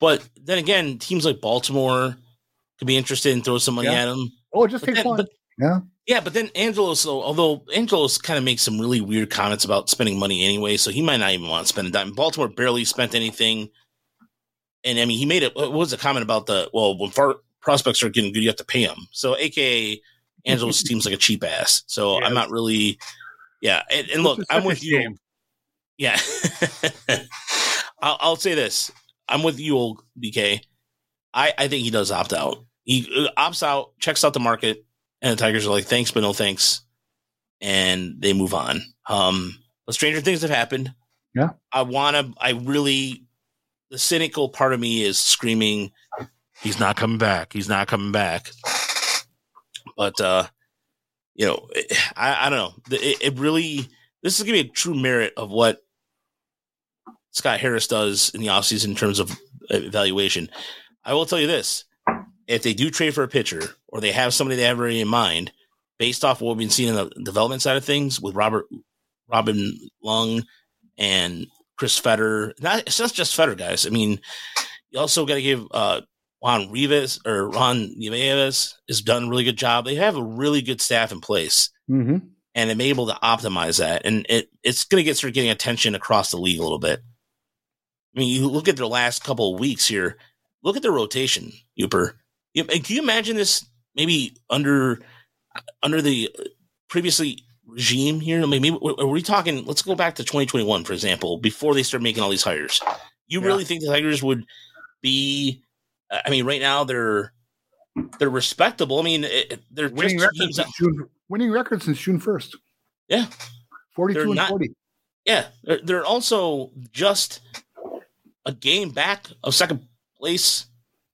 But then again, teams like Baltimore could be interested in throwing some money yeah. at him. Oh, just take one. But, yeah. Yeah, but then Angelos, so although Angelos kind of makes some really weird comments about spending money anyway, so he might not even want to spend a dime. Baltimore barely spent anything, and I mean, he made it. What was a comment about the well, when far, prospects are getting good, you have to pay them. So, AKA [laughs] Angelos seems like a cheap ass. So yeah, I'm not really. Yeah, and, and look, I'm with you. Yeah, [laughs] I'll, I'll say this: I'm with you, old BK. I I think he does opt out. He uh, opts out, checks out the market, and the Tigers are like, thanks, but no thanks. And they move on. Um, but stranger things have happened. Yeah. I want to, I really, the cynical part of me is screaming, he's not coming back. He's not coming back. But, uh, you know, I, I don't know. It, it really, this is going to be a true merit of what Scott Harris does in the offseason in terms of evaluation. I will tell you this if they do trade for a pitcher or they have somebody they have already in mind, based off what we've been seeing in the development side of things with Robert Robin Lund and Chris Fetter, not it's not just Fetter guys. I mean, you also got to give uh, Juan Rivas or Ron Nieves has done a really good job. They have a really good staff in place. Mm-hmm. And I'm able to optimize that, and it it's going to get start getting attention across the league a little bit. I mean, you look at their last couple of weeks here. Look at their rotation, Yooper. Can you imagine this maybe under under the previously regime here? I mean, maybe are we talking? Let's go back to 2021, for example, before they start making all these hires. You yeah. really think the Tigers would be? I mean, right now they're they're respectable. I mean, they're winning records, since June, winning records since June first. Yeah, forty-two they're and not, forty. Yeah, they're, they're also just a game back of second place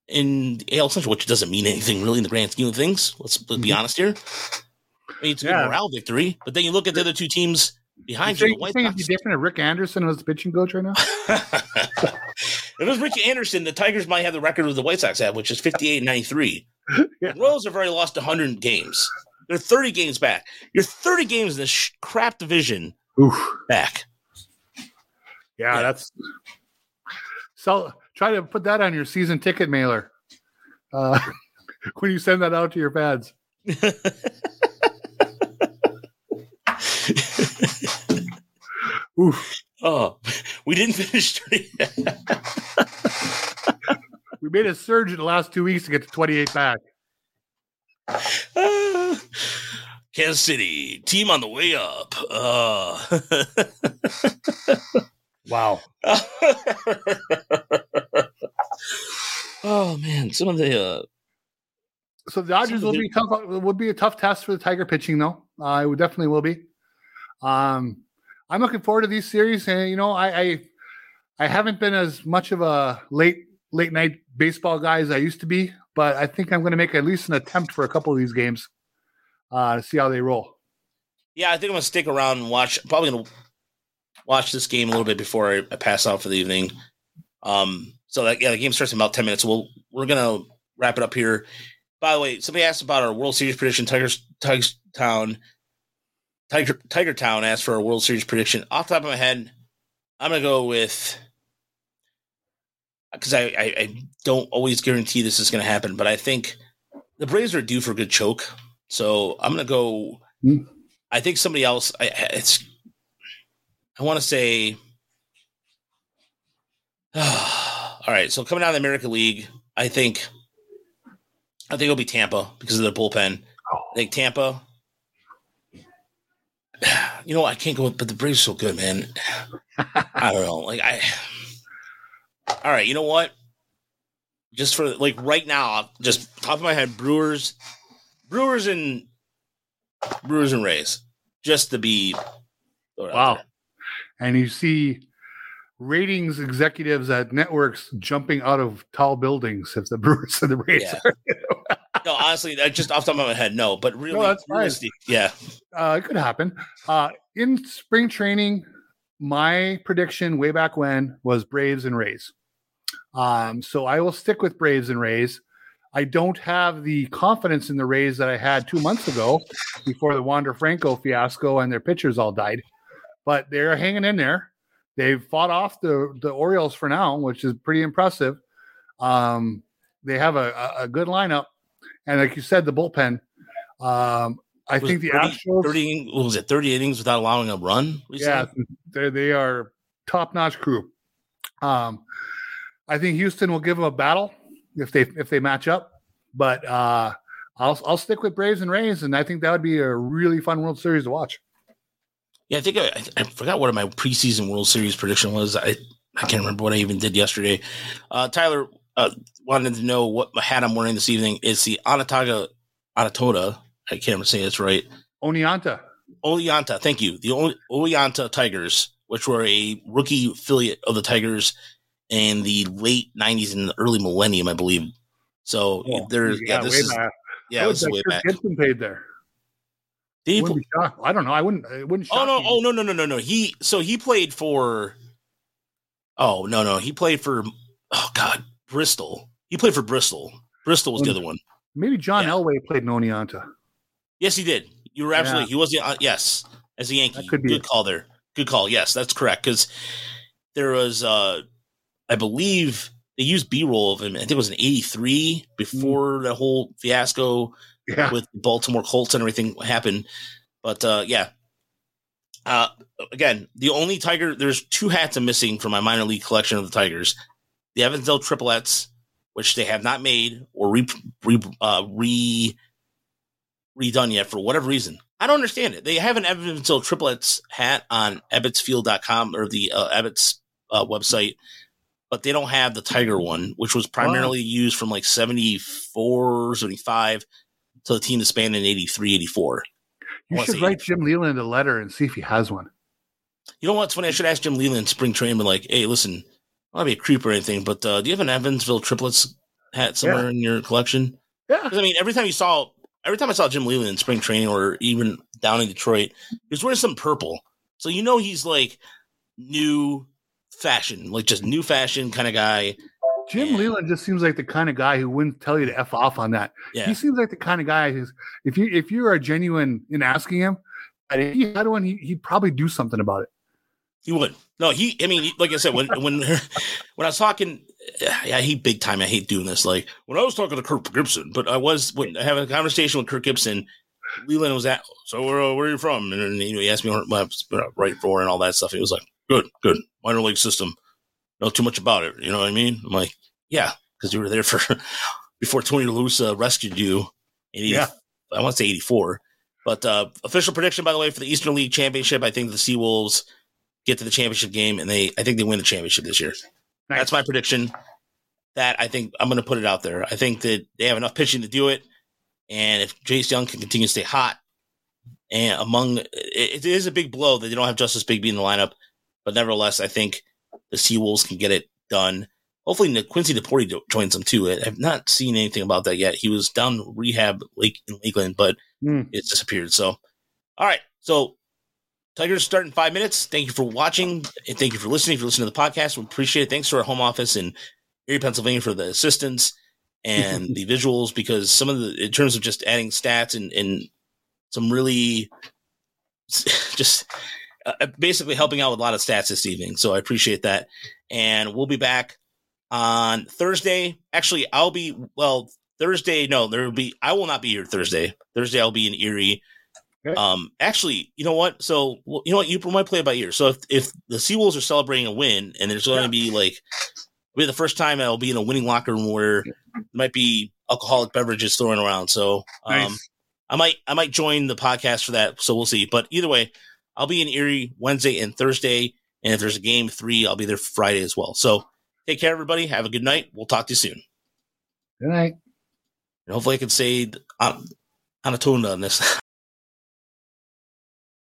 in the AL Central, which doesn't mean anything really in the grand scheme of things. Let's, let's be mm-hmm. honest here. I mean, it's a yeah. good morale victory, but then you look at the other two teams behind you. you the White think it'd be different if Rick Anderson was the pitching coach right now? [laughs] if it was Rick Anderson, the Tigers might have the record of the White Sox have, which is 58 93. [laughs] yeah. The Royals have already lost 100 games. They're 30 games back. You're 30 games in this sh- crap division Oof. back. Yeah, yeah, that's so try to put that on your season ticket mailer. Uh, [laughs] when you send that out to your fans. [laughs] Oof. oh, we didn't finish. [laughs] We made a surge in the last two weeks to get to 28 back. Ah. [sighs] Kansas City team on the way up. Uh. Wow. Oh man, some of the uh, So the Dodgers will be tough. Would be a tough test for the Tiger pitching, though. Uh, it would definitely will be. Um, I'm looking forward to these series, and you know, I, I I haven't been as much of a late late night baseball guy as I used to be, but I think I'm going to make at least an attempt for a couple of these games uh, to see how they roll. yeah, I think I'm gonna stick around and watch. Probably gonna watch this game a little bit before I, I pass out for the evening. Um, so that yeah, the game starts in about ten minutes. We'll we're gonna wrap it up here. By the way, somebody asked about our World Series prediction. Tigers, Tigers Town, Tiger Tiger Town asked for a World Series prediction. Off the top of my head, I'm gonna go with because I, I I don't always guarantee this is gonna happen, but I think the Braves are due for a good choke. So I'm gonna go. Hmm. I think somebody else. I it's. I want to say. [sighs] all right, so coming out of the American League, I think. I think it'll be Tampa because of their bullpen. I think Tampa. [sighs] You know, I can't go, with, but the Braves are so good, man. I don't know. Like I. All right, you know what? Just for like right now, just top of my head, Brewers, Brewers and Brewers and Rays, just to be. throw it out Wow. And you see ratings executives at networks jumping out of tall buildings if the [laughs] Brewers and the Rays Yeah. are. No, honestly, that just off the top of my head, no. But really, that's fine. realistic- yeah, Uh, it could happen. Uh, in spring training, my prediction way back when was Braves and Rays. Um, so I will stick with Braves and Rays. I don't have the confidence in the Rays that I had two months ago before the Wander Franco fiasco and their pitchers all died, but they're hanging in there. They've fought off the, the Orioles for now, which is pretty impressive. Um, they have a, a- good lineup. And like you said, the bullpen. Um, I think the 30 Astros. 30 what was it 30 innings without allowing a run Yeah, they they are top notch crew. Um, I think Houston will give them a battle if they if they match up, but uh, I'll I'll stick with Braves and Rays, and I think that would be a really fun World Series to watch. Yeah i think I, I forgot what my preseason world series prediction was i i can't remember what i even did yesterday uh tyler uh wanted to know what hat i'm wearing this evening it's the onondaga onatoda i can't remember saying this right Oneonta, Oleanta, thank you. The Oleanta Tigers, which were a rookie affiliate of the Tigers in the late '90s and the early millennium, I believe. So there's yeah, this way is back. yeah, this is way back. Gibson paid there. Did he shocked. I don't know. I wouldn't. It wouldn't. Oh no! me. Oh no! No! No! No! No! He so he played for. Oh no! No! He played for. Oh God! Bristol. He played for Bristol. Bristol was the other one. Maybe John Yeah. Elway played in Oneonta. Yes, he did. You were absolutely. Yeah. He was the uh, yes as a Yankee. Could be Good it. call there. Good call. Yes, that's correct. Because there was, uh I believe they used B roll of him. I think it was an '83 before the whole fiasco Yeah. with Baltimore Colts and everything happened. But uh, yeah, uh, again, the only Tiger. There's two hats I'm missing from my minor league collection of the Tigers: the Evansville Triplets, which they have not made or re, re, uh, re redone yet for whatever reason. I don't understand it. They have an Evansville Triplets hat on Ebbetsfield.com or the uh, Ebbets uh, website, but they don't have the Tiger one, which was primarily used from like 74, 75 to the team disbanded in 83, 84. You should write Jim Leyland a letter and see if he has one. You know what's funny? I should ask Jim Leyland spring training, but like, hey, listen, I'll not be a creep or anything, but uh, do you have an Evansville Triplets hat somewhere in your collection? Yeah. I mean, every time you saw, every time I saw Jim Leyland in spring training or even down in Detroit, he was wearing some purple. So you know he's like new fashion, like just new fashion kind of guy. Jim Yeah. Leyland just seems like the kind of guy who wouldn't tell you to f off on that. Yeah. He seems like the kind of guy who's if you if you are genuine in asking him, and if he had one, he, he'd probably do something about it. He would. No, he. I mean, like I said, when when [laughs] when I was talking, I hate big time. I hate doing this. Like when I was talking to Kirk Gibson, but I was when I have a conversation with Kirk Gibson. Leyland was at. So where, where are you from? And then, you know, he asked me what I was right for and all that stuff. He was like, "Good, good, minor league system. Know too much about it. You know what I mean?" I'm like, "Yeah, because you were there for [laughs] before Tony LaRussa rescued you." yeah, I want to say 84. But uh, official prediction, by the way, for the Eastern League Championship, I think the Seawolves get to the championship game, and they I think they win the championship this year. Nice. That's my prediction. That I think I'm going to put it out there. I think that they have enough pitching to do it, and if Jace Jung can continue to stay hot, and among it, it is a big blow that they don't have Justice Bigbie in the lineup, but nevertheless, I think the Seawolves can get it done. Hopefully, Quincy Deporte joins them too. I've not seen anything about that yet. He was down rehab Lake in Lakeland, but mm. it disappeared. So, all right. So Tigers start in five minutes. Thank you for watching and thank you for listening. If you're listening to the podcast, we appreciate it. Thanks to our home office in Erie, Pennsylvania for the assistance and [laughs] the visuals because some of the, in terms of just adding stats and, and some really [laughs] just uh, uh, basically helping out with a lot of stats this evening. So I appreciate that. And we'll be back on Thursday. Actually, I'll be, well, Thursday, no, there will be, I will not be here Thursday. Thursday, I'll be in Erie Okay. Um, actually, you know what? So, well, you know what? You might play it by ear. So, if, if the Seawolves are celebrating a win and there's going to be like, be the first time I'll be in a winning locker room where there might be alcoholic beverages thrown around. So, um, nice. I might, I might join the podcast for that. So we'll see. But either way, I'll be in Erie Wednesday and Thursday. And if there's a game three, I'll be there Friday as well. So take care, everybody. Have a good night. We'll talk to you soon. Good night. And hopefully I can say uh, on, on a tone on this. [laughs]